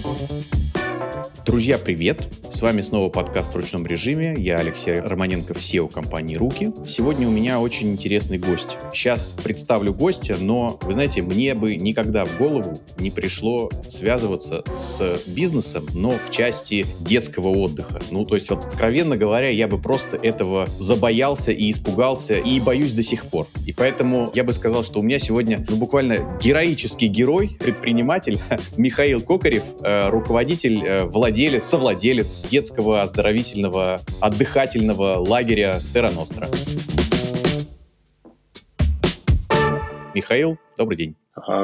Thank you. Друзья, привет! С вами снова подкаст в ручном режиме. Я Алексей Романенко, SEO компании «Руки». Сегодня у меня очень интересный гость. Сейчас представлю гостя, но, вы знаете, мне бы никогда в голову не пришло связываться с бизнесом, но в части детского отдыха. Ну, то есть, вот, откровенно говоря, я бы просто этого забоялся и испугался, и боюсь до сих пор. И поэтому я бы сказал, что у меня сегодня ну, буквально героический герой, предприниматель Михаил Кокарев, э, руководитель, э, владелец владелец, совладелец детского оздоровительного отдыхательного лагеря Терра Ностра. Михаил, добрый день.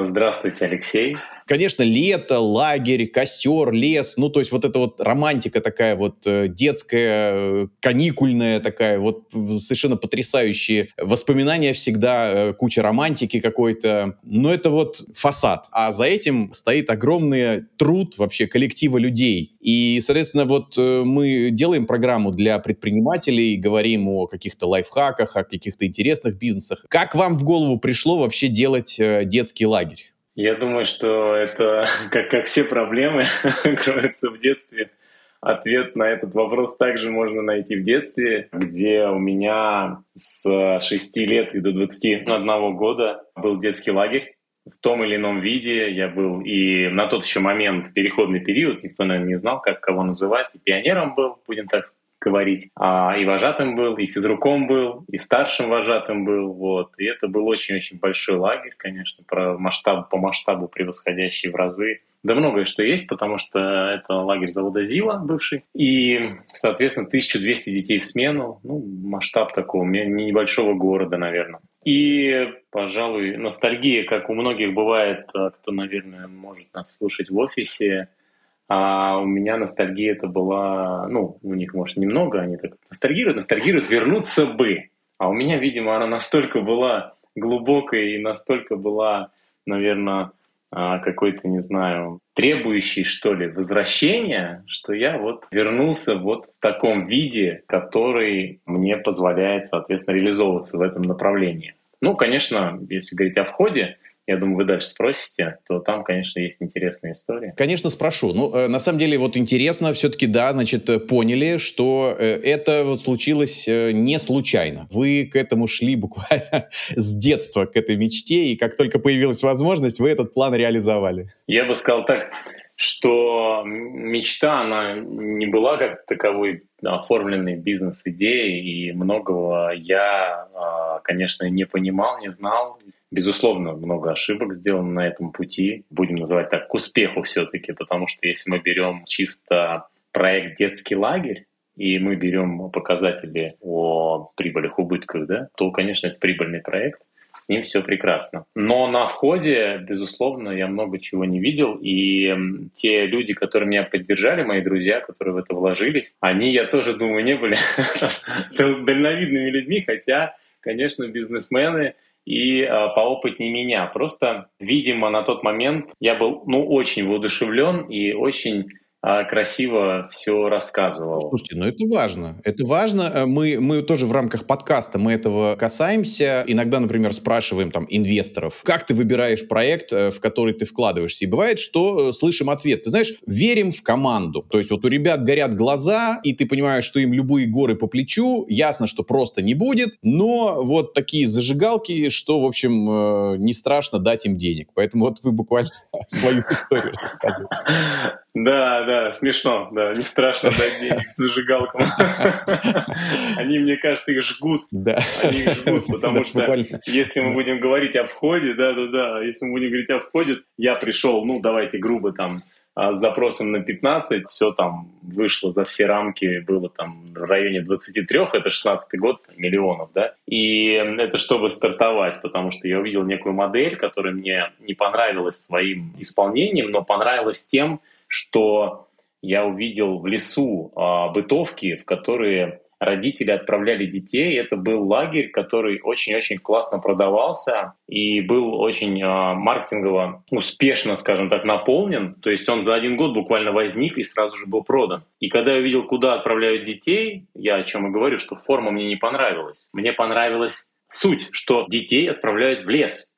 Здравствуйте, Алексей. Конечно, лето, лагерь, костер, лес, ну, то есть вот эта вот романтика такая вот э, детская, э, каникульная такая, вот совершенно потрясающие воспоминания всегда, э, куча романтики какой-то, но это вот фасад, а за этим стоит огромный труд вообще коллектива людей. И, соответственно, вот мы делаем программу для предпринимателей, говорим о каких-то лайфхаках, о каких-то интересных бизнесах. Как вам в голову пришло вообще делать детский лагерь? Я думаю, что это, как, как все проблемы, кроются в детстве. Ответ на этот вопрос также можно найти в детстве, где у меня с 6 лет и до 21 года был детский лагерь в том или ином виде. Я был и на тот еще момент переходный период, никто, наверное, не знал, как кого называть, и пионером был, будем так говорить. А, и вожатым был, и физруком был, и старшим вожатым был. Вот. И это был очень-очень большой лагерь, конечно, про масштаб, по масштабу превосходящий в разы. Да многое что есть, потому что это лагерь завода ЗИЛа бывший. И, соответственно, 1200 детей в смену. Ну, масштаб такого небольшого города, наверное. И, пожалуй, ностальгия, как у многих бывает, а, кто, наверное, может нас слушать в офисе, а у меня ностальгия это была, ну, у них, может, немного, они так ностальгируют, ностальгируют, вернуться бы. А у меня, видимо, она настолько была глубокой и настолько была, наверное, а, какой-то, не знаю, требующий, что ли, возвращения, что я вот вернулся вот в таком виде, который мне позволяет, соответственно, реализовываться в этом направлении. Ну, конечно, если говорить о входе, я думаю, вы дальше спросите, то там, конечно, есть интересная история. Конечно, спрошу. Ну, э, на самом деле, вот интересно, все-таки, да, значит, э, поняли, что э, это вот случилось не случайно. Вы к этому шли буквально с детства, к этой мечте, и как только появилась возможность, вы этот план реализовали. Я бы сказал так, что мечта, она не была как таковой оформленной бизнес-идеей, и многого я, а, конечно, не понимал, не знал. Безусловно, много ошибок сделано на этом пути. Будем называть так, к успеху все-таки, потому что если мы берем чисто проект «Детский лагерь», и мы берем показатели о прибылях, убытках, да, то, конечно, это прибыльный проект, с ним все прекрасно. Но на входе, безусловно, я много чего не видел, и те люди, которые меня поддержали, мои друзья, которые в это вложились, они, я тоже думаю, не были дальновидными людьми, хотя, конечно, бизнесмены и э, поопытнее меня. Просто, видимо, на тот момент я был ну, очень воодушевлен и очень красиво все рассказывал. Слушайте, ну это важно. Это важно. Э, мы, мы тоже в рамках подкаста мы этого касаемся. Иногда, например, спрашиваем там инвесторов, как ты выбираешь проект, э, в который ты вкладываешься. И бывает, что э, слышим ответ. Ты знаешь, верим в команду. То есть вот у ребят горят глаза, и ты понимаешь, что им любые горы по плечу. Ясно, что просто не будет. Но вот такие зажигалки, что, в общем, не страшно дать им денег. Поэтому вот вы буквально свою историю рассказываете. Да, да, смешно, да, не страшно дать денег зажигалкам. Они, мне кажется, их жгут. Да. Они их жгут, потому что если мы будем говорить о входе, да, да, да, если мы будем говорить о входе, я пришел, ну, давайте грубо там, а, с запросом на 15, все там вышло за все рамки, было там в районе 23, это 16 год, миллионов, да. И это чтобы стартовать, потому что я увидел некую модель, которая мне не понравилась своим исполнением, но понравилась тем, что я увидел в лесу а, бытовки, в которые родители отправляли детей. Это был лагерь, который очень-очень классно продавался и был очень а, маркетингово успешно, скажем так, наполнен. То есть он за один год буквально возник и сразу же был продан. И когда я увидел, куда отправляют детей, я о чем и говорю, что форма мне не понравилась. Мне понравилась суть, что детей отправляют в лес.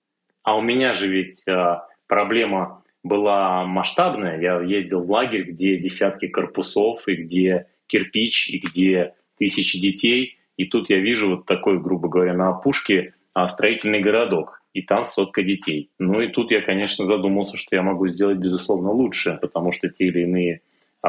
А у меня же ведь а, проблема была масштабная. Я ездил в лагерь, где десятки корпусов, и где кирпич, и где тысячи детей. И тут я вижу вот такой, грубо говоря, на опушке а, строительный городок, и там сотка детей. Ну и тут я, конечно, задумался, что я могу сделать, безусловно, лучше, потому что те или иные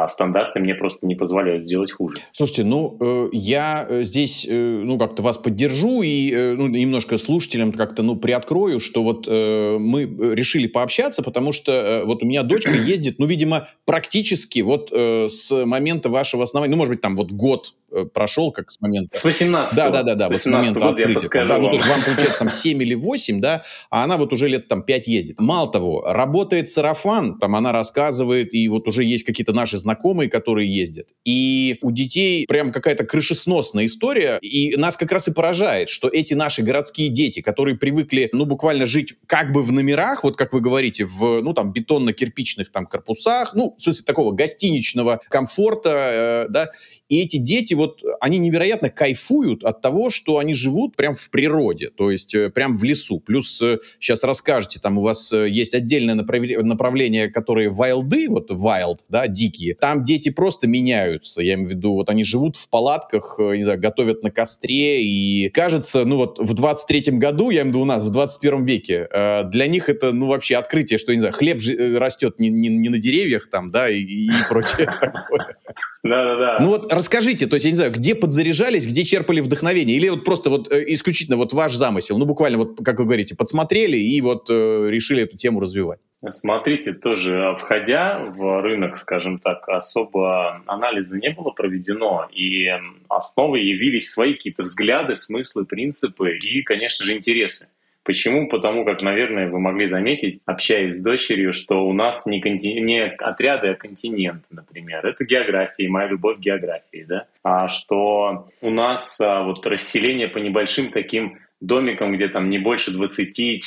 а стандарты мне просто не позволяют сделать хуже. Слушайте, ну, э, я э, здесь, э, ну, как-то вас поддержу и, э, ну, немножко слушателям как-то, ну, приоткрою, что вот э, мы решили пообщаться, потому что э, вот у меня дочка ездит, ну, видимо, практически вот э, с момента вашего основания, ну, может быть, там вот год Э, прошел как с момента... С 18 Да, да, да, да, вот с момента открытия. Да, ну, то есть вам, получается, там 7 или 8, да, а она вот уже лет там 5 ездит. Мало того, работает сарафан, там она рассказывает, и вот уже есть какие-то наши знакомые, которые ездят. И у детей прям какая-то крышесносная история, и нас как раз и поражает, что эти наши городские дети, которые привыкли, ну, буквально жить как бы в номерах, вот как вы говорите, в, ну, там, бетонно-кирпичных там корпусах, ну, в смысле такого гостиничного комфорта, э, да, и эти дети вот, они невероятно кайфуют от того, что они живут прям в природе, то есть э, прям в лесу. Плюс э, сейчас расскажете, там у вас э, есть отдельное направление, которое вайлды, вот wild, да, дикие. Там дети просто меняются, я имею в виду, вот они живут в палатках, не знаю, готовят на костре, и кажется, ну вот в 23-м году, я имею в виду у нас, в 21 веке, для них это, ну вообще открытие, что, не знаю, хлеб растет не, не, не на деревьях там, да, и, и прочее такое. Да-да-да. Ну вот расскажите, то есть, я не знаю, где подзаряжались, где черпали вдохновение? Или вот просто вот э, исключительно вот ваш замысел? Ну, буквально вот, как вы говорите, подсмотрели и вот э, решили эту тему развивать. Смотрите, тоже а, входя в рынок, скажем так, особо анализа не было проведено, и основой явились свои какие-то взгляды, смыслы, принципы и, конечно же, интересы. Почему? Потому как, наверное, вы могли заметить, общаясь с дочерью, что у нас не, конти... не отряды, а континенты, например. Это география, моя любовь к географии, да? А что у нас а, вот расселение по небольшим таким домиком, где там не больше 20-16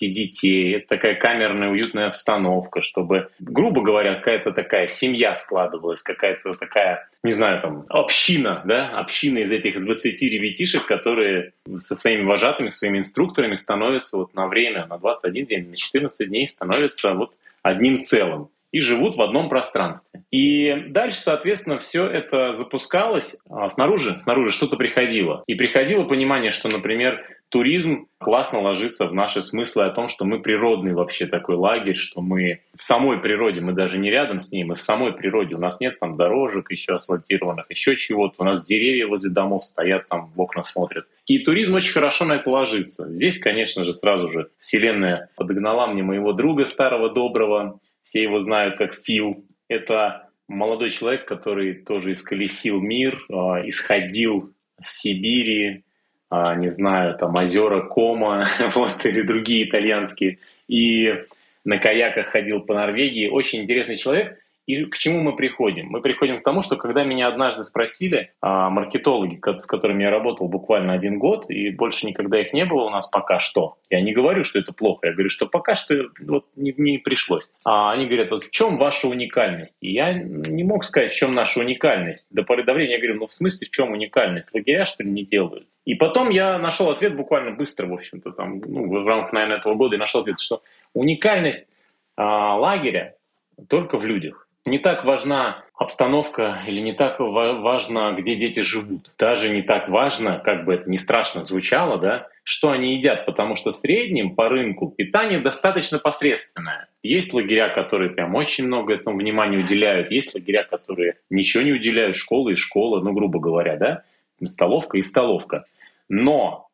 детей. Это такая камерная, уютная обстановка, чтобы, грубо говоря, какая-то такая семья складывалась, какая-то такая, не знаю, там, община, да, община из этих 20 ребятишек, которые со своими вожатыми, со своими инструкторами становятся вот на время, на 21 день, на 14 дней становятся вот одним целым и живут в одном пространстве. И дальше, соответственно, все это запускалось а снаружи, снаружи что-то приходило. И приходило понимание, что, например, туризм классно ложится в наши смыслы о том, что мы природный вообще такой лагерь, что мы в самой природе, мы даже не рядом с ней, мы в самой природе. У нас нет там дорожек еще асфальтированных, еще чего-то. У нас деревья возле домов стоят, там в окна смотрят. И туризм очень хорошо на это ложится. Здесь, конечно же, сразу же Вселенная подогнала мне моего друга старого доброго, все его знают как Фил. Это молодой человек, который тоже исколесил мир, а, исходил с Сибири, а, не знаю, там озера Кома, вот, или другие итальянские, и на каяках ходил по Норвегии. Очень интересный человек. И к чему мы приходим? Мы приходим к тому, что когда меня однажды спросили а, маркетологи, с которыми я работал буквально один год, и больше никогда их не было у нас пока что, я не говорю, что это плохо, я говорю, что пока что вот не, не пришлось. А они говорят, вот в чем ваша уникальность? И я не мог сказать, в чем наша уникальность. До поры до времени я говорю, ну в смысле в чем уникальность? Лагеря что ли не делают? И потом я нашел ответ буквально быстро, в общем-то, там, ну, в рамках, наверное, этого года и нашел ответ, что уникальность а, лагеря только в людях не так важна обстановка или не так важно, где дети живут. Даже не так важно, как бы это ни страшно звучало, да, что они едят, потому что в среднем по рынку питание достаточно посредственное. Есть лагеря, которые прям очень много этому внимания уделяют, есть лагеря, которые ничего не уделяют, школа и школа, ну, грубо говоря, да, столовка и столовка. Но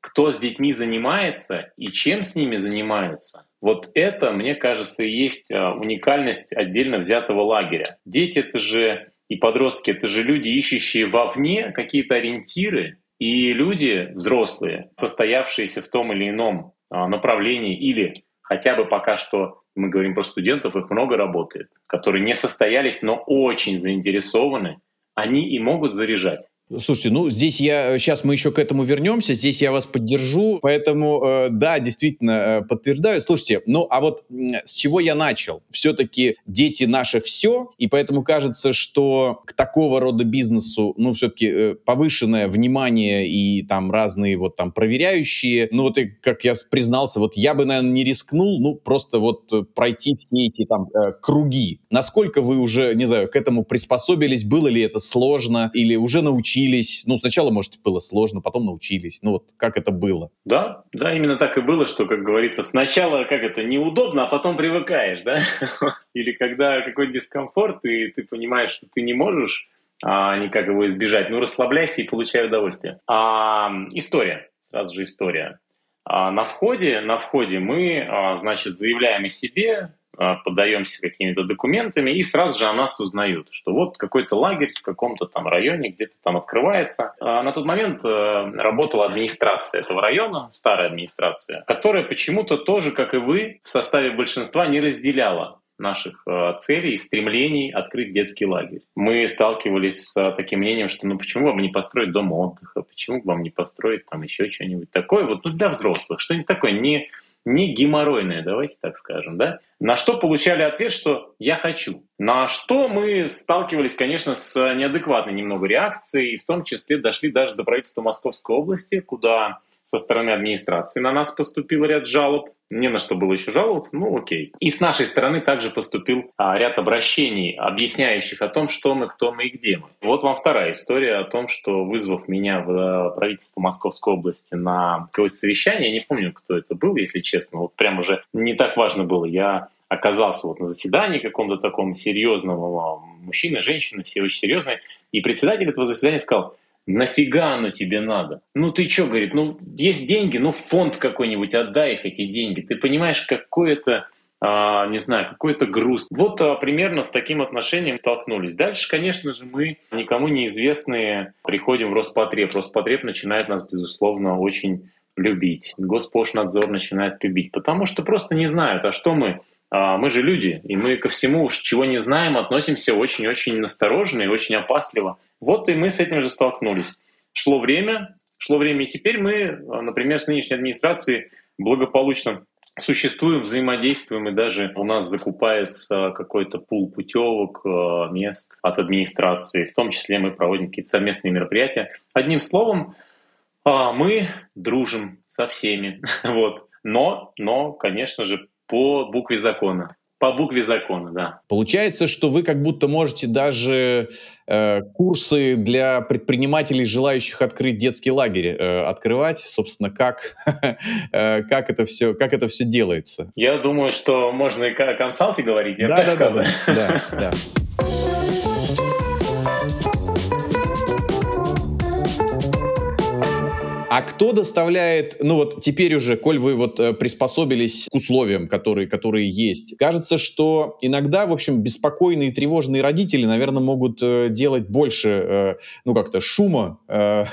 кто с детьми занимается и чем с ними занимаются – вот это, мне кажется, и есть а, уникальность отдельно взятого лагеря. Дети это же и подростки это же люди, ищущие вовне какие-то ориентиры, и люди взрослые, состоявшиеся в том или ином а, направлении или хотя бы пока что мы говорим про студентов, их много работает, которые не состоялись, но очень заинтересованы, они и могут заряжать. Слушайте, ну здесь я сейчас мы еще к этому вернемся, здесь я вас поддержу, поэтому э, да, действительно э, подтверждаю. Слушайте, ну а вот с чего я начал? Все-таки дети наше все, и поэтому кажется, что к такого рода бизнесу, ну все-таки э, повышенное внимание и там разные вот там проверяющие, ну вот и как я признался, вот я бы наверное не рискнул, ну просто вот э, пройти все эти там э, круги. Насколько вы уже, не знаю, к этому приспособились, было ли это сложно или уже научились? Научились? Ну, сначала, может, было сложно, потом научились. Ну, вот как это было? Да, да, именно так и было, что, как говорится, сначала как это неудобно, а потом привыкаешь, да? Или когда какой-то дискомфорт, и ты понимаешь, что ты не можешь а, никак его избежать, ну, расслабляйся и получай удовольствие. А, история, сразу же история. А, на входе, на входе мы, а, значит, заявляем о себе, а, подаемся какими-то документами, и сразу же о нас узнают, что вот какой-то лагерь в каком-то там районе где-то там открывается. А на тот момент э, работала администрация этого района, старая администрация, которая почему-то тоже, как и вы, в составе большинства не разделяла наших э, целей и стремлений открыть детский лагерь. Мы сталкивались с таким мнением, что ну почему вам не построить дом отдыха, почему вам не построить там еще что-нибудь такое, вот ну, для взрослых, что-нибудь такое, не не геморройное, давайте так скажем, да? На что получали ответ, что «я хочу». На что мы сталкивались, конечно, с неадекватной немного реакцией, и в том числе дошли даже до правительства Московской области, куда со стороны администрации на нас поступил ряд жалоб. Не на что было еще жаловаться, ну окей. И с нашей стороны также поступил а, ряд обращений, объясняющих о том, что мы, кто мы и где мы. Вот вам вторая история о том, что вызвав меня в э, правительство Московской области на какое-то совещание, я не помню, кто это был, если честно, вот прям уже не так важно было, я оказался вот на заседании каком-то таком серьезном, мужчины, женщины, все очень серьезные, и председатель этого заседания сказал, нафига оно тебе надо? Ну ты что, говорит, ну есть деньги, ну фонд какой-нибудь, отдай их эти деньги. Ты понимаешь, какой это а, не знаю, какой-то груз. Вот а, примерно с таким отношением столкнулись. Дальше, конечно же, мы никому неизвестные приходим в Роспотреб. Роспотреб начинает нас, безусловно, очень любить. Госпошнадзор начинает любить, потому что просто не знают, а что мы мы же люди, и мы ко всему, чего не знаем, относимся очень-очень настороженно и очень опасливо. Вот и мы с этим же столкнулись. Шло время, шло время, и теперь мы, а, например, с нынешней администрацией благополучно существуем, взаимодействуем, и даже у нас закупается какой-то пул путевок, а, мест от администрации. В том числе мы проводим какие-то совместные мероприятия. Одним словом, мы дружим со всеми. Вот. Но, но, конечно же, по букве закона. По букве закона, да. Получается, что вы как будто можете даже э, курсы для предпринимателей, желающих открыть детский лагерь, э, открывать, собственно, как, э, как, это все, как это все делается. Я думаю, что можно и о консалте говорить, я да, так да, сказал. Да, да, да. А кто доставляет, ну вот теперь уже, коль вы вот э, приспособились к условиям, которые, которые есть, кажется, что иногда, в общем, беспокойные и тревожные родители, наверное, могут э, делать больше, э, ну как-то шума,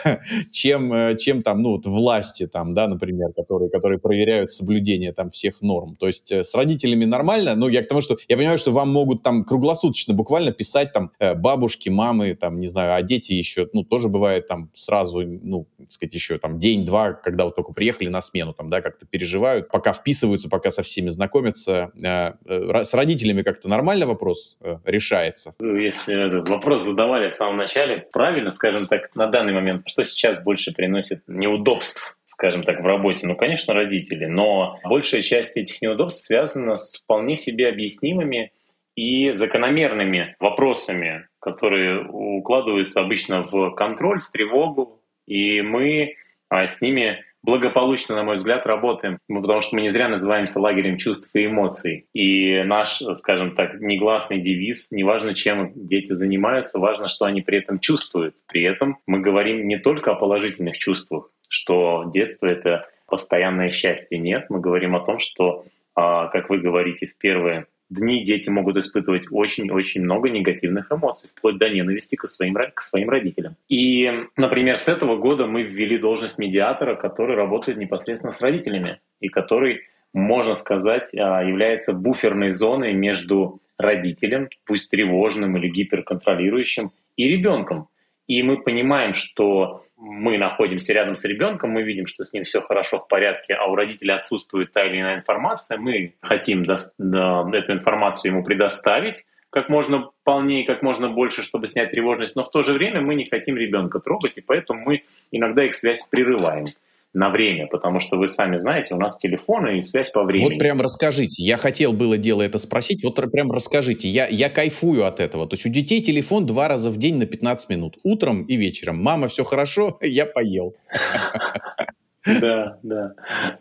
чем, чем там, ну вот власти там, да, например, которые, которые проверяют соблюдение там всех норм. То есть с родителями нормально, ну я к тому, что я понимаю, что вам могут там круглосуточно буквально писать там бабушки, мамы, там, не знаю, а дети еще, ну тоже бывает там сразу, ну, так сказать, еще там там день-два, когда вот только приехали на смену, там, да, как-то переживают, пока вписываются, пока со всеми знакомятся. Э, э, с родителями как-то нормально вопрос э, решается? Ну, если этот вопрос задавали в самом начале, правильно, скажем так, на данный момент, что сейчас больше приносит неудобств скажем так, в работе, ну, конечно, родители, но большая часть этих неудобств связана с вполне себе объяснимыми и закономерными вопросами, которые укладываются обычно в контроль, в тревогу, и мы а с ними благополучно, на мой взгляд, работаем, потому что мы не зря называемся лагерем чувств и эмоций. И наш, скажем так, негласный девиз, неважно, чем дети занимаются, важно, что они при этом чувствуют. При этом мы говорим не только о положительных чувствах, что детство — это постоянное счастье. Нет, мы говорим о том, что, а, как вы говорите, в первые дни дети могут испытывать очень-очень много негативных эмоций, вплоть до ненависти к своим, к своим родителям. И, например, с этого года мы ввели должность медиатора, который работает непосредственно с родителями и который, можно сказать, а, является буферной зоной между родителем, пусть тревожным или гиперконтролирующим, и ребенком. и мы понимаем, что мы находимся рядом с ребенком, мы видим, что с ним все хорошо в порядке, а у родителя отсутствует та или иная информация, мы хотим эту информацию ему предоставить, как можно полнее, как можно больше, чтобы снять тревожность, но в то же время мы не хотим ребенка трогать, и поэтому мы иногда их связь прерываем на время, потому что вы сами знаете, у нас телефоны и связь по времени. Вот прям расскажите, я хотел было дело это спросить, вот прям расскажите, я, я кайфую от этого, то есть у детей телефон два раза в день на 15 минут, утром и вечером, мама, все хорошо, я поел. Да, да.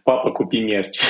Папа, купи мерч.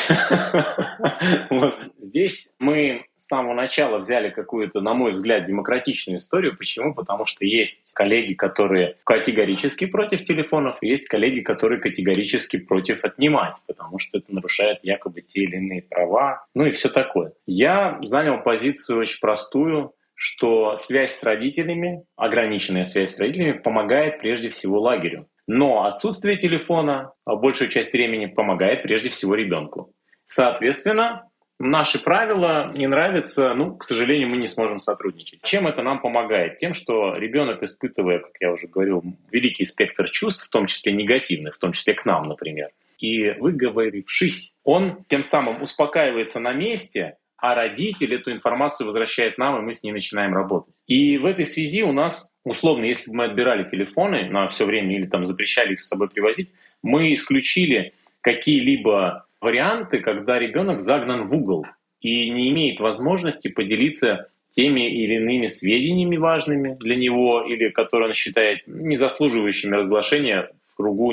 вот. Здесь мы с самого начала взяли какую-то, на мой взгляд, демократичную историю. Почему? Потому что есть коллеги, которые категорически против телефонов, и есть коллеги, которые категорически против отнимать, потому что это нарушает якобы те или иные права, ну и все такое. Я занял позицию очень простую, что связь с родителями, ограниченная связь с родителями помогает прежде всего лагерю. Но отсутствие телефона а большую часть времени помогает прежде всего ребенку. Соответственно, наши правила не нравятся, ну, к сожалению, мы не сможем сотрудничать. Чем это нам помогает? Тем, что ребенок, испытывая, как я уже говорил, великий спектр чувств, в том числе негативных, в том числе к нам, например, и выговорившись, он тем самым успокаивается на месте, а родитель эту информацию возвращает нам, и мы с ней начинаем работать. И в этой связи у нас, условно, если бы мы отбирали телефоны на все время или там запрещали их с собой привозить, мы исключили какие-либо варианты, когда ребенок загнан в угол и не имеет возможности поделиться теми или иными сведениями важными для него или которые он считает не заслуживающими разглашения кругу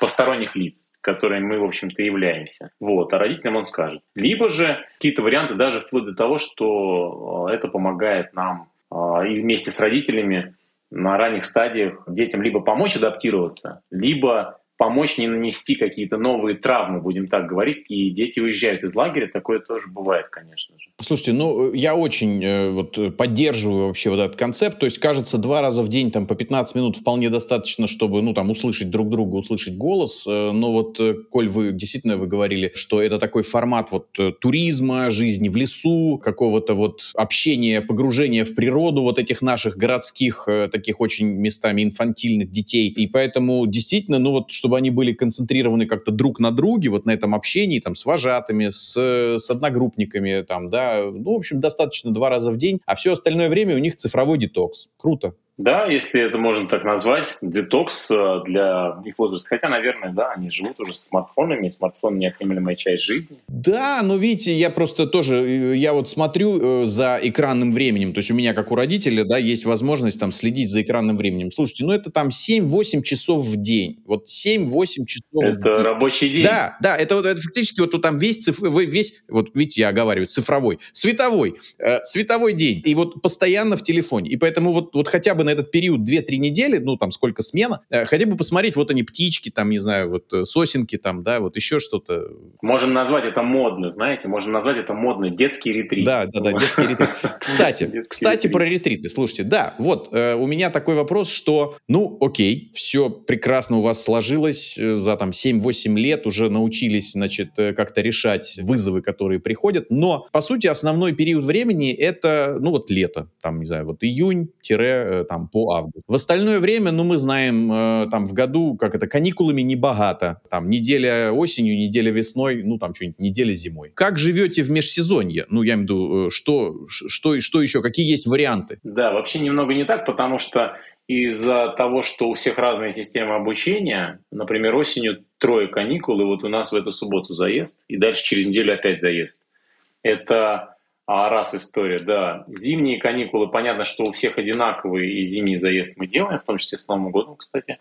посторонних лиц, которыми мы, в общем-то, являемся. Вот, а родителям он скажет. Либо же какие-то варианты даже вплоть до того, что э, это помогает нам э, и вместе с родителями на ранних стадиях детям либо помочь адаптироваться, либо помочь не нанести какие-то новые травмы, будем так говорить, и дети уезжают из лагеря, такое тоже бывает, конечно же. Слушайте, ну, я очень э, вот поддерживаю вообще вот этот концепт, то есть, кажется, два раза в день, там, по 15 минут вполне достаточно, чтобы, ну, там, услышать друг друга, услышать голос, э, но вот, э, коль вы, действительно, вы говорили, что это такой формат вот э, туризма, жизни в лесу, какого-то вот общения, погружения в природу вот этих наших городских, э, таких очень местами инфантильных детей, и поэтому, действительно, ну, вот, чтобы чтобы они были концентрированы как-то друг на друге, вот на этом общении, там, с вожатыми, с, с одногруппниками, там, да, ну, в общем, достаточно два раза в день, а все остальное время у них цифровой детокс. Круто. Да, если это можно так назвать, детокс э, для их возраста. Хотя, наверное, да, они живут уже с смартфонами, и смартфон неотъемлемая часть жизни. Да, но видите, я просто тоже, э, я вот смотрю э, за экранным временем, то есть у меня, как у родителя, да, есть возможность там следить за экранным временем. Слушайте, ну это там 7-8 часов в день. Вот 7-8 часов это в день. Это рабочий день. Да, да, это, вот, это фактически вот, вот там весь, циф, весь, вот видите, я оговариваю, цифровой, световой, э, световой день. И вот постоянно в телефоне. И поэтому вот, вот хотя бы на этот период 2-3 недели, ну, там, сколько смена, э, хотя бы посмотреть, вот они, птички, там, не знаю, вот э, сосенки, там, да, вот еще что-то. Можем назвать это модно, знаете, можем назвать это модно детский ретрит. Да, да, да, детский ретрит. Кстати, кстати, про ретриты, слушайте, да, вот, э, у меня такой вопрос, что, ну, окей, все прекрасно у вас сложилось, за там 7-8 лет уже научились, значит, как-то решать вызовы, которые приходят, но, по сути, основной период времени это, ну, вот лето, там, не знаю, вот июнь-там по август. В остальное время, ну, мы знаем, э, там в году, как это, каникулами не богато. Там неделя осенью, неделя весной, ну, там что-нибудь, неделя зимой. Как живете в межсезонье? Ну, я имею в виду, э, что, что, что еще, какие есть варианты? Да, вообще немного не так, потому что из-за того, что у всех разные системы обучения, например, осенью трое каникул, и вот у нас в эту субботу заезд, и дальше через неделю опять заезд. Это а, раз история, да. Зимние каникулы, понятно, что у всех одинаковые, и зимний заезд мы делаем, в том числе с Новым годом, кстати.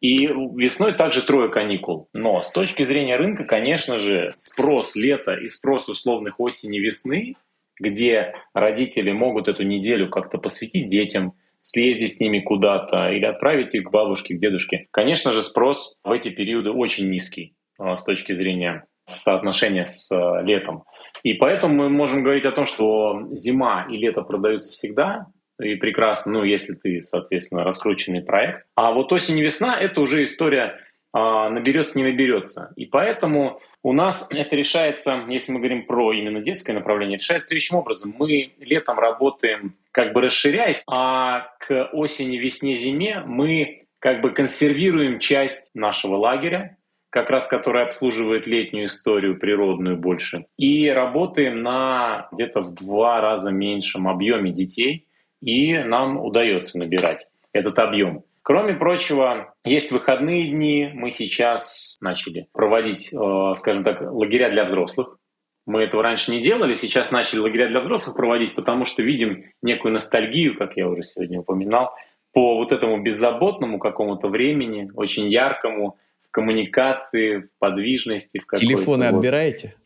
И весной также трое каникул. Но с точки зрения рынка, конечно же, спрос лета и спрос условных осени-весны, где родители могут эту неделю как-то посвятить детям, съездить с ними куда-то или отправить их к бабушке, к дедушке. Конечно же, спрос в эти периоды очень низкий а, с точки зрения соотношения с а, летом. И поэтому мы можем говорить о том, что зима и лето продаются всегда, и прекрасно, ну, если ты, соответственно, раскрученный проект. А вот осень и весна — это уже история а, наберется, не наберется. И поэтому у нас это решается, если мы говорим про именно детское направление, решается следующим образом. Мы летом работаем как бы расширяясь, а к осени, весне, зиме мы как бы консервируем часть нашего лагеря, как раз который обслуживает летнюю историю природную больше. И работаем на где-то в два раза меньшем объеме детей, и нам удается набирать этот объем. Кроме прочего, есть выходные дни. Мы сейчас начали проводить, э, скажем так, лагеря для взрослых. Мы этого раньше не делали, сейчас начали лагеря для взрослых проводить, потому что видим некую ностальгию, как я уже сегодня упоминал, по вот этому беззаботному какому-то времени, очень яркому, коммуникации, в подвижности. В Телефоны вот. отбираете?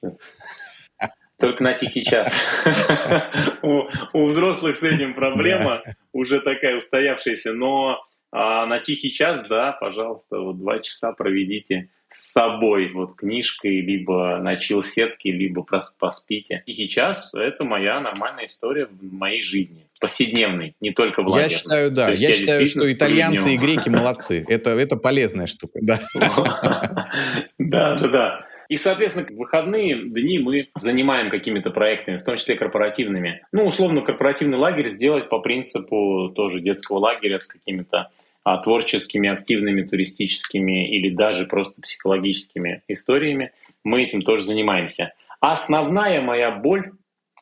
Только на тихий час. У взрослых с этим проблема уже такая устоявшаяся, но а, на тихий час, да, пожалуйста, вот два часа проведите с собой вот книжкой, либо на чил-сетке, либо поспите. Тихий час — это моя нормальная история в моей жизни. Повседневной, не только в лагере. Я считаю, да. Я, я считаю, что итальянцы и греки молодцы. Это, это полезная штука, да. Да, да, да. И, соответственно, в выходные дни мы занимаем какими-то проектами, в том числе корпоративными. Ну, условно, корпоративный лагерь сделать по принципу тоже детского лагеря с какими-то творческими, активными, туристическими или даже просто психологическими историями, мы этим тоже занимаемся. Основная моя боль,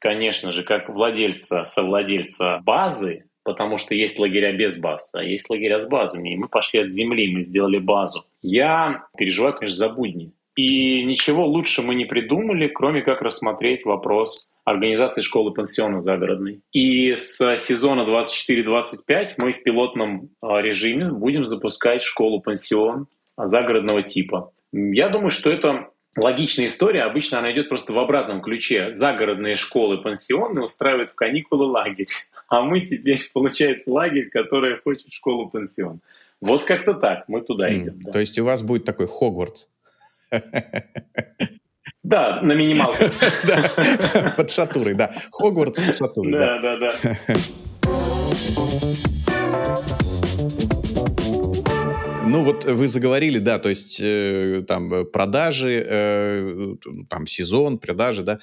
конечно же, как владельца, совладельца базы, потому что есть лагеря без баз, а есть лагеря с базами. И мы пошли от земли, мы сделали базу. Я переживаю, конечно, за будни. И ничего лучше мы не придумали, кроме как рассмотреть вопрос организации школы-пансиона загородной. И с сезона 24-25 мы в пилотном а, режиме будем запускать школу-пансион загородного типа. Я думаю, что это логичная история. Обычно она идет просто в обратном ключе. Загородные школы, пансионы устраивают в каникулы лагерь. А мы теперь, получается, лагерь, который хочет школу-пансион. Вот как-то так, мы туда mm. идем. Да. То есть у вас будет такой Хогвартс? Да, на минималках. Под шатурой, да. Хогвартс под шатурой. Да, да, да. Ну вот вы заговорили, да, то есть э, там э, продажи, э, там сезон, продажи, да.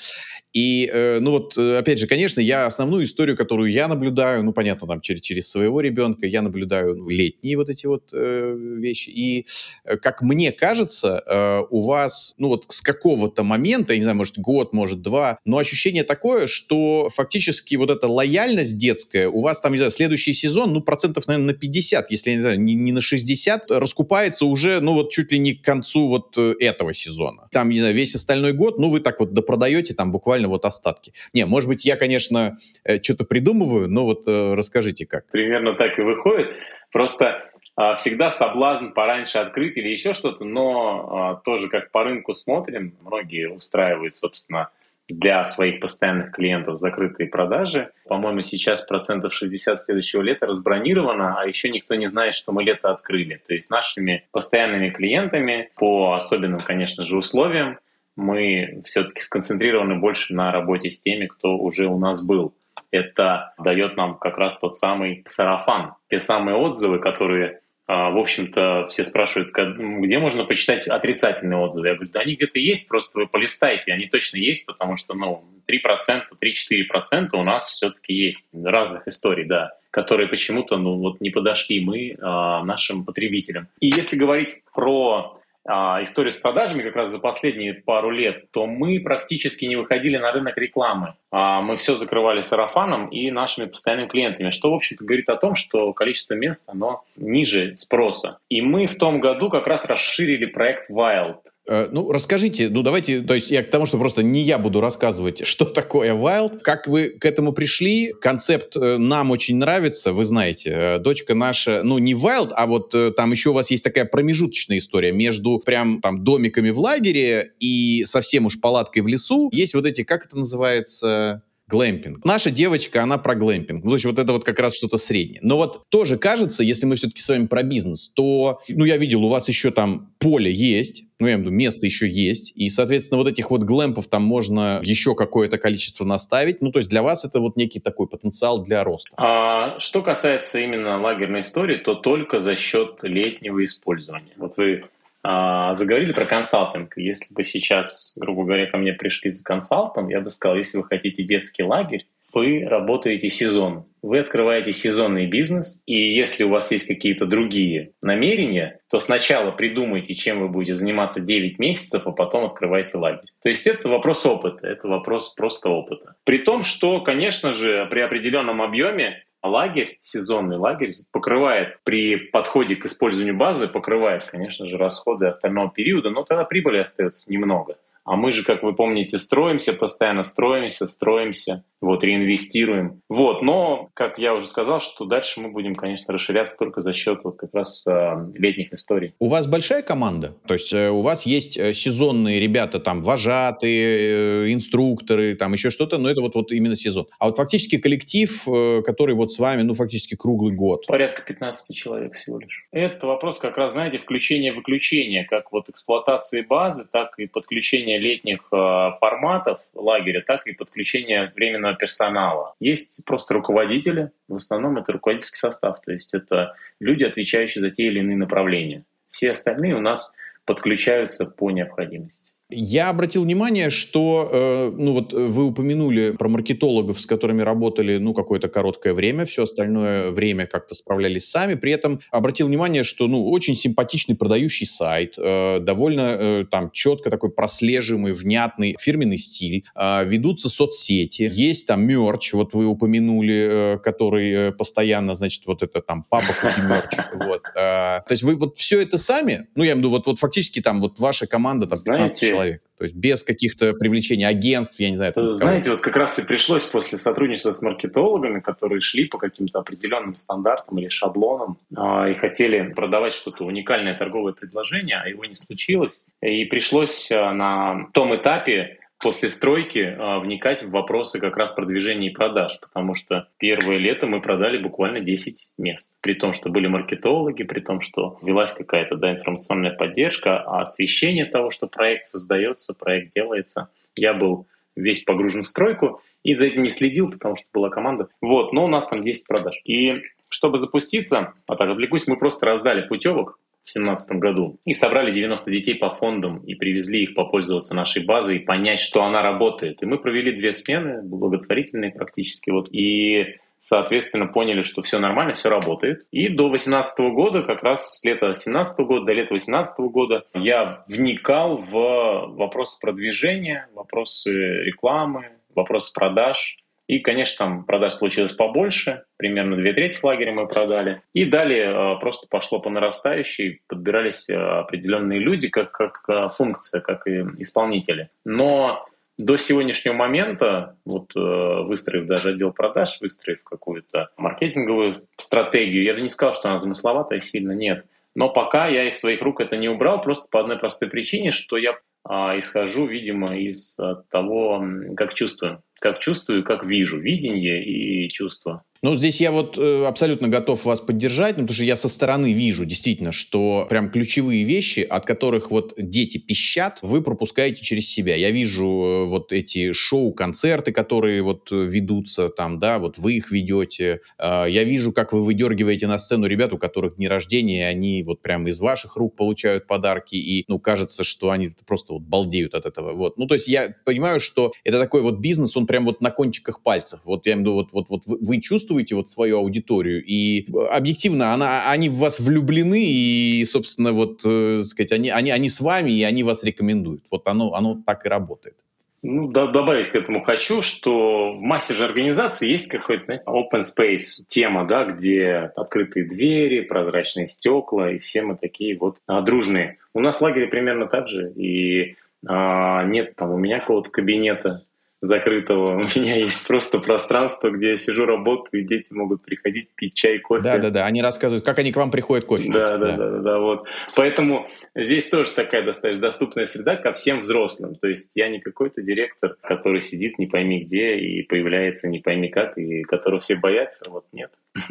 И, э, ну вот, э, опять же, конечно, я основную историю, которую я наблюдаю, ну, понятно, там, через, через своего ребенка, я наблюдаю ну, летние вот эти вот э, вещи. И, э, как мне кажется, э, у вас, ну, вот с какого-то момента, я не знаю, может, год, может, два, но ощущение такое, что фактически вот эта лояльность детская, у вас там, не знаю, следующий сезон, ну, процентов, наверное, на 50, если, не знаю, не, не на 60, раскупается уже, ну, вот чуть ли не к концу вот э, этого сезона. Там, не знаю, весь остальной год, ну, вы так вот допродаете там буквально вот остатки. Не, может быть, я, конечно, э, что-то придумываю, но вот э, расскажите как. Примерно так и выходит. Просто а, всегда соблазн пораньше открыть или еще что-то, но а, тоже как по рынку смотрим, многие устраивают, собственно, для своих постоянных клиентов закрытые продажи. По-моему, сейчас процентов 60 следующего лета разбронировано, а еще никто не знает, что мы лето открыли. То есть нашими постоянными клиентами по особенным, конечно же, условиям мы все-таки сконцентрированы больше на работе с теми, кто уже у нас был. Это дает нам как раз тот самый сарафан, те самые отзывы, которые, в общем-то, все спрашивают, где можно почитать отрицательные отзывы. Я говорю, да они где-то есть, просто вы полистайте, они точно есть, потому что, ну, 3%, 3-4% у нас все-таки есть разных историй, да, которые почему-то, ну, вот не подошли мы а, нашим потребителям. И если говорить про а, историю с продажами как раз за последние пару лет, то мы практически не выходили на рынок рекламы. А, мы все закрывали сарафаном и нашими постоянными клиентами, что, в общем-то, говорит о том, что количество мест, оно ниже спроса. И мы в том году как раз расширили проект Wild. Э, ну, расскажите, ну, давайте, то есть я к тому, что просто не я буду рассказывать, что такое Wild, как вы к этому пришли, концепт э, нам очень нравится, вы знаете, э, дочка наша, ну, не Wild, а вот там еще у вас есть такая промежуточная история между прям там домиками в лагере и совсем уж палаткой в лесу. Есть вот эти, как это называется, глэмпинг. Наша девочка, она про глэмпинг. Ну, то есть вот это вот как раз что-то среднее. Но вот тоже кажется, если мы все-таки с вами про бизнес, то, ну, я видел, у вас еще там поле есть, ну, я имею в виду, место еще есть, и, соответственно, вот этих вот глэмпов там можно еще какое-то количество наставить. Ну, то есть для вас это вот некий такой потенциал для роста. А, что касается именно лагерной истории, то только за счет летнего использования. Вот вы заговорили про консалтинг. Если бы сейчас, грубо говоря, ко мне пришли за консалтом, я бы сказал, если вы хотите детский лагерь, вы работаете сезон. Вы открываете сезонный бизнес, и если у вас есть какие-то другие намерения, то сначала придумайте, чем вы будете заниматься 9 месяцев, а потом открывайте лагерь. То есть это вопрос опыта, это вопрос просто опыта. При том, что, конечно же, при определенном объеме лагерь, сезонный лагерь покрывает при подходе к использованию базы, покрывает, конечно же, расходы остального периода, но тогда прибыли остается немного. А мы же, как вы помните, строимся, постоянно строимся, строимся, вот, реинвестируем. Вот, но, как я уже сказал, что дальше мы будем, конечно, расширяться только за счет вот как раз э, летних историй. У вас большая команда? То есть э, у вас есть э, сезонные ребята, там, вожатые, э, инструкторы, там, еще что-то, но это вот, вот именно сезон. А вот фактически коллектив, э, который вот с вами, ну, фактически круглый год. Порядка 15 человек всего лишь. Это вопрос как раз, знаете, включения-выключения, как вот эксплуатации базы, так и подключения подключение летних э, форматов лагеря, так и подключение временного персонала. Есть просто руководители, в основном это руководительский состав, то есть это люди, отвечающие за те или иные направления. Все остальные у нас подключаются по необходимости. Я обратил внимание, что, э, ну вот вы упомянули про маркетологов, с которыми работали, ну, какое-то короткое время, все остальное время как-то справлялись сами. При этом обратил внимание, что, ну, очень симпатичный продающий сайт, э, довольно э, там четко такой прослеживаемый, внятный фирменный стиль, э, ведутся соцсети, есть там мерч, вот вы упомянули, э, который э, постоянно, значит, вот это там папа купи мерч, вот. Э, то есть вы вот все это сами, ну, я имею в виду, вот, вот фактически там вот ваша команда, там 15 Знаете, человек, человек. То есть без каких-то привлечений агентств, я не знаю. Там, Знаете, вот как раз и пришлось после сотрудничества с маркетологами, которые шли по каким-то определенным стандартам или шаблонам э, и хотели продавать что-то уникальное торговое предложение, а его не случилось. И пришлось э, на том этапе после стройки э, вникать в вопросы как раз продвижения и продаж, потому что первое лето мы продали буквально 10 мест, при том, что были маркетологи, при том, что велась какая-то да, информационная поддержка, а освещение того, что проект создается, проект делается. Я был весь погружен в стройку и за этим не следил, потому что была команда. Вот, но у нас там 10 продаж. И чтобы запуститься, а так отвлекусь, мы просто раздали путевок 2017 году и собрали 90 детей по фондам и привезли их попользоваться нашей базой и понять, что она работает. И мы провели две смены, благотворительные практически, вот, и соответственно, поняли, что все нормально, все работает. И до 2018 года, как раз с лета 2017 года до лета 2018 года, я вникал в вопросы продвижения, вопросы рекламы, вопросы продаж. И, конечно, там продаж случилось побольше, примерно две трети лагеря мы продали. И далее э, просто пошло по нарастающей, подбирались э, определенные люди как, как э, функция, как и исполнители. Но до сегодняшнего момента, вот выстроив даже отдел продаж, выстроив какую-то маркетинговую стратегию, я бы не сказал, что она замысловатая сильно, нет. Но пока я из своих рук это не убрал, просто по одной простой причине, что я а, исхожу, видимо, из того, как чувствую как чувствую, как вижу. Видение и чувство. Ну, здесь я вот э, абсолютно готов вас поддержать, ну, потому что я со стороны вижу действительно, что прям ключевые вещи, от которых вот дети пищат, вы пропускаете через себя. Я вижу э, вот эти шоу-концерты, которые вот ведутся там, да, вот вы их ведете. Э, я вижу, как вы выдергиваете на сцену ребят, у которых дни рождения, они вот прям из ваших рук получают подарки, и, ну, кажется, что они просто вот балдеют от этого. Вот. Ну, то есть я понимаю, что это такой вот бизнес, он прям вот на кончиках пальцев. Вот я имею в виду, вот, вот, вот вы, чувствуете, вот свою аудиторию, и объективно она, они в вас влюблены, и, собственно, вот, э, сказать, они, они, они с вами, и они вас рекомендуют. Вот оно, оно так и работает. Ну, да, добавить к этому хочу, что в массе же организаций есть какой-то open space тема, да, где открытые двери, прозрачные стекла, и все мы такие вот а, дружные. У нас в лагере примерно так же, и а, нет там у меня какого-то кабинета, закрытого. У меня есть просто пространство, где я сижу, работаю, и дети могут приходить, пить чай, кофе. Да, да, да. Они рассказывают, как они к вам приходят кофе. Да, да, да, да, да, вот. Поэтому здесь тоже такая достаточно доступная среда ко всем взрослым. То есть я не какой-то директор, который сидит не пойми где и появляется не пойми как, и которого все боятся. Вот нет.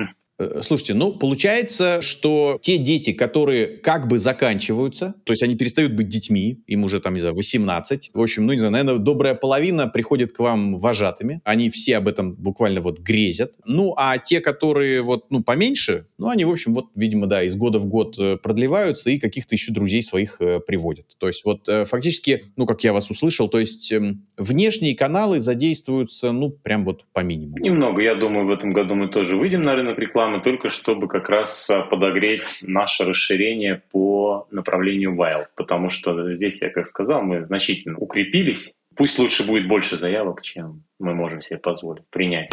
Э, слушайте, ну, получается, что те дети, которые как бы заканчиваются, то есть они перестают быть детьми, им уже там, не знаю, 18, в общем, ну, не знаю, наверное, добрая половина приходит к вам вожатыми, они все об этом буквально вот грезят. Ну, а те, которые вот, ну, поменьше, ну, они, в общем, вот, видимо, да, из года в год э, продлеваются и каких-то еще друзей своих э, приводят. То есть вот э, фактически, ну, как я вас услышал, то есть э, внешние каналы задействуются, ну, прям вот по минимуму. Немного, я думаю, в этом году мы тоже выйдем на рынок рекламы, только чтобы как раз а, подогреть наше расширение по направлению Wild, потому что здесь, я как сказал, мы значительно укрепились. Пусть лучше будет больше заявок, чем мы можем себе позволить принять.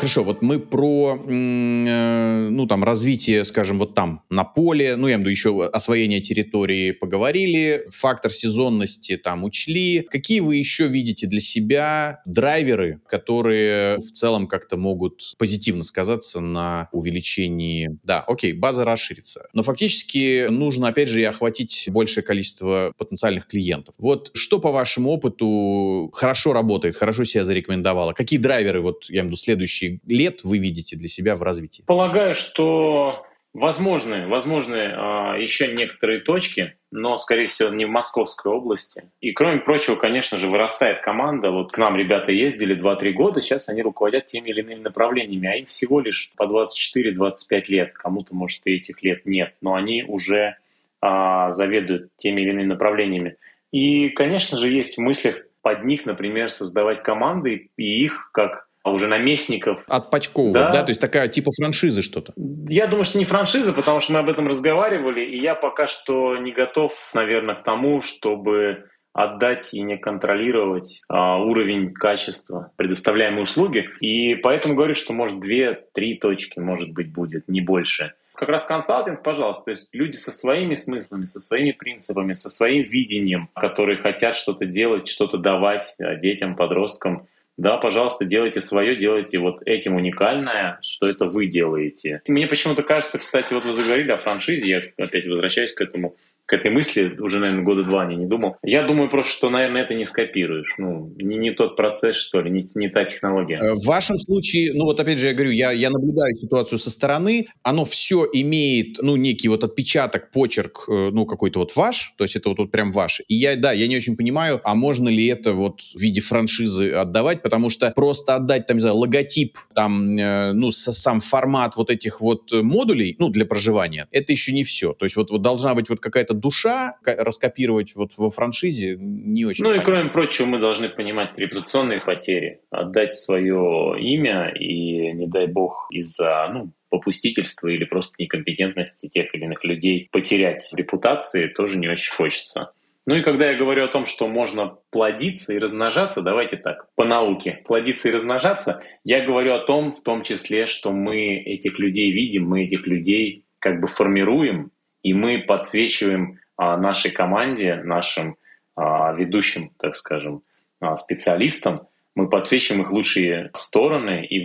Хорошо, вот мы про, э, ну, там, развитие, скажем, вот там, на поле, ну, я имею в виду еще освоение территории поговорили, фактор сезонности там учли. Какие вы еще видите для себя драйверы, которые в целом как-то могут позитивно сказаться на увеличении... Да, окей, база расширится. Но фактически нужно, опять же, и охватить большее количество потенциальных клиентов. Вот что, по вашему опыту, хорошо работает, хорошо себя зарекомендовало? Какие драйверы, вот, я имею в виду, следующие лет вы видите для себя в развитии? Полагаю, что возможны, возможны э, еще некоторые точки, но, скорее всего, не в Московской области. И, кроме прочего, конечно же, вырастает команда. Вот к нам ребята ездили 2-3 года, сейчас они руководят теми или иными направлениями, а им всего лишь по 24-25 лет. Кому-то, может, и этих лет нет, но они уже э, заведуют теми или иными направлениями. И, конечно же, есть в мыслях под них, например, создавать команды и их как а уже наместников. Отпочковывать, да. да? То есть такая типа франшизы что-то? Я думаю, что не франшиза, потому что мы об этом разговаривали, и я пока что не готов, наверное, к тому, чтобы отдать и не контролировать а, уровень качества предоставляемой услуги. И поэтому говорю, что может две-три точки, может быть, будет, не больше. Как раз консалтинг, пожалуйста, то есть люди со своими смыслами, со своими принципами, со своим видением, которые хотят что-то делать, что-то давать а, детям, подросткам, да, пожалуйста, делайте свое, делайте вот этим уникальное, что это вы делаете. мне почему-то кажется, кстати, вот вы заговорили о франшизе, я опять возвращаюсь к этому, к этой мысли уже, наверное, года два не, не думал. Я думаю просто, что, наверное, это не скопируешь. Ну, не, не тот процесс, что ли, не, не та технология. Э, в вашем случае, ну вот опять же я говорю, я, я наблюдаю ситуацию со стороны, оно все имеет, ну, некий вот отпечаток, почерк, э, ну, какой-то вот ваш, то есть это вот, вот прям ваш. И я, да, я не очень понимаю, а можно ли это вот в виде франшизы отдавать, потому что просто отдать, там, не знаю, логотип, там, э, ну, сам формат вот этих вот модулей, ну, для проживания, это еще не все. То есть вот, вот должна быть вот какая-то душа раскопировать вот во франшизе не очень. Ну понятно. и кроме прочего мы должны понимать репутационные потери, отдать свое имя и не дай бог из-за ну, попустительства или просто некомпетентности тех или иных людей потерять репутации тоже не очень хочется. Ну и когда я говорю о том, что можно плодиться и размножаться, давайте так, по науке, плодиться и размножаться, я говорю о том, в том числе, что мы этих людей видим, мы этих людей как бы формируем, и мы подсвечиваем а, нашей команде, нашим а, ведущим, так скажем, а, специалистам, мы подсвечиваем их лучшие стороны и,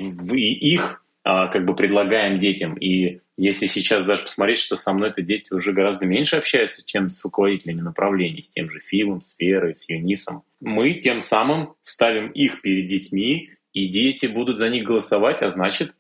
их как бы предлагаем детям. И если сейчас даже посмотреть, что со мной это дети уже гораздо меньше общаются, чем с руководителями направлений, с тем же Филом, с Верой, с Юнисом, мы тем самым ставим их перед детьми, и дети будут за них голосовать, а значит,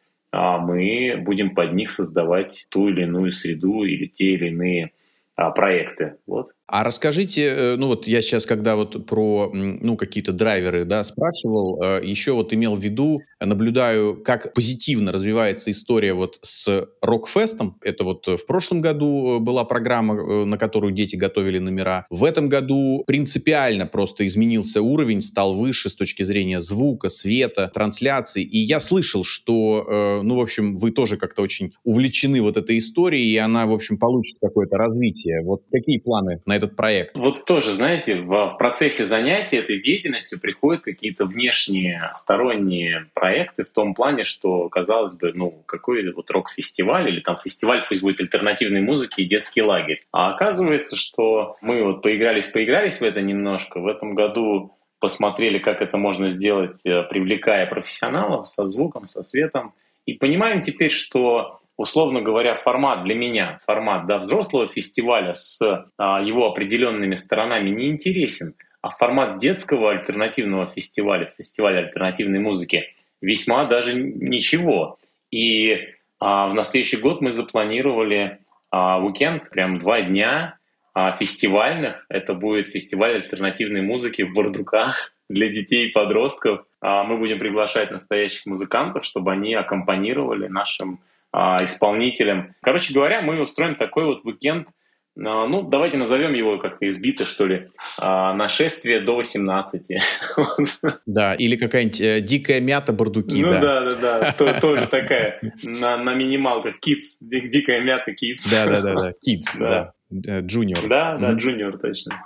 мы будем под них создавать ту или иную среду или те или иные а, проекты. Вот. А расскажите, э, ну вот я сейчас, когда вот про, ну, какие-то драйверы, да, спрашивал, э, еще вот имел в виду, наблюдаю, как позитивно развивается история вот с Рокфестом. Это вот в прошлом году э, была программа, на которую дети готовили номера. В этом году принципиально просто изменился уровень, стал выше с точки зрения звука, света, трансляции. И я слышал, что, ну, в общем, вы тоже как-то очень увлечены вот этой историей, и она, в общем, получит какое-то развитие. Вот какие планы на этот проект? Вот тоже, знаете, в, в процессе занятия этой деятельностью приходят какие-то внешние, сторонние проекты в том плане, что, казалось бы, ну, какой вот рок-фестиваль или там фестиваль, пусть будет альтернативной музыки и детский лагерь. А оказывается, что мы вот поигрались-поигрались в это немножко. В этом году посмотрели, как это можно сделать, э, привлекая профессионалов со звуком, со светом. И понимаем теперь, что условно говоря, формат для меня, формат да, взрослого фестиваля с а, его определенными сторонами не интересен. а формат детского альтернативного фестиваля, фестиваля альтернативной музыки, весьма даже ничего. И а, на следующий год мы запланировали а, уикенд, прям два дня а, фестивальных. Это будет фестиваль альтернативной музыки в Бардуках для детей и подростков. А, мы будем приглашать настоящих музыкантов, чтобы они аккомпанировали нашим а, исполнителям. Короче говоря, мы устроим такой вот уикенд а, ну, давайте назовем его как-то избито, что ли, а, нашествие до 18. Да, или какая-нибудь э, дикая мята бардуки. Ну да, да, да, тоже такая на, минималках, kids, дикая мята kids. Да, да, да, да, kids, да, junior. Да, да, junior, точно.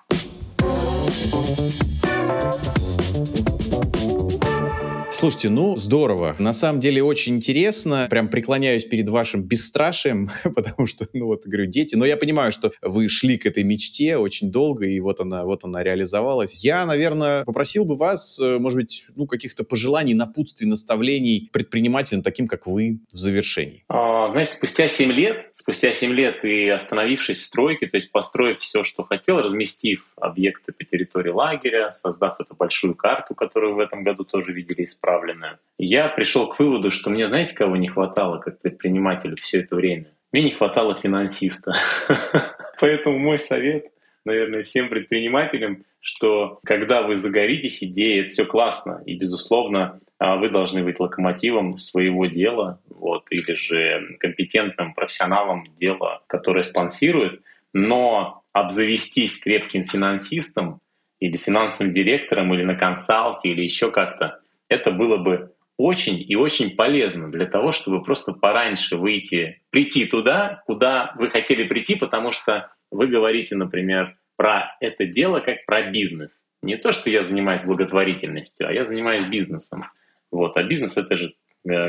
Слушайте, ну, здорово. На самом деле очень интересно. Прям преклоняюсь перед вашим бесстрашием, потому что, ну вот, говорю, дети. Но я понимаю, что вы шли к этой мечте очень долго, и вот она, вот она реализовалась. Я, наверное, попросил бы вас, э, может быть, ну, каких-то пожеланий, напутствий, наставлений предпринимателям, таким как вы, в завершении. А, знаешь, спустя 7 лет, спустя 7 лет и остановившись в стройке, то есть построив все, что хотел, разместив объекты по территории лагеря, создав эту большую карту, которую в этом году тоже видели из направленную. Я пришел к выводу, что мне, знаете, кого не хватало как предпринимателю все это время? Мне не хватало финансиста. Поэтому мой совет, наверное, всем предпринимателям, что когда вы загоритесь идеей, это все классно. И, безусловно, а, вы должны быть локомотивом своего дела, вот, или же компетентным профессионалом дела, которое спонсирует. Но обзавестись крепким финансистом или финансовым директором, или на консалте, или еще как-то, это было бы очень и очень полезно для того, чтобы просто пораньше выйти, прийти туда, куда вы хотели прийти, потому что вы говорите, например, про это дело как про бизнес. Не то, что я занимаюсь благотворительностью, а я занимаюсь бизнесом. Вот. А бизнес — это же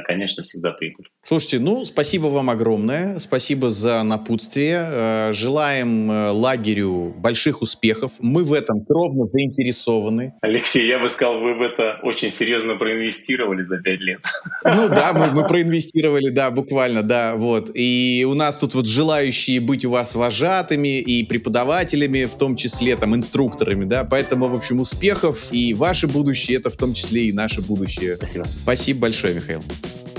конечно, всегда прибыль. Слушайте, ну, спасибо вам огромное. Спасибо за напутствие. Э, желаем э, лагерю больших успехов. Мы в этом кровно заинтересованы. Алексей, я бы сказал, вы в это очень серьезно проинвестировали за пять лет. Ну да, мы, мы проинвестировали, да, буквально, да, вот. И у нас тут вот желающие быть у вас вожатыми и преподавателями, в том числе там инструкторами, да, поэтому, в общем, успехов и ваше будущее, это в том числе и наше будущее. Спасибо. Спасибо большое, Михаил. time.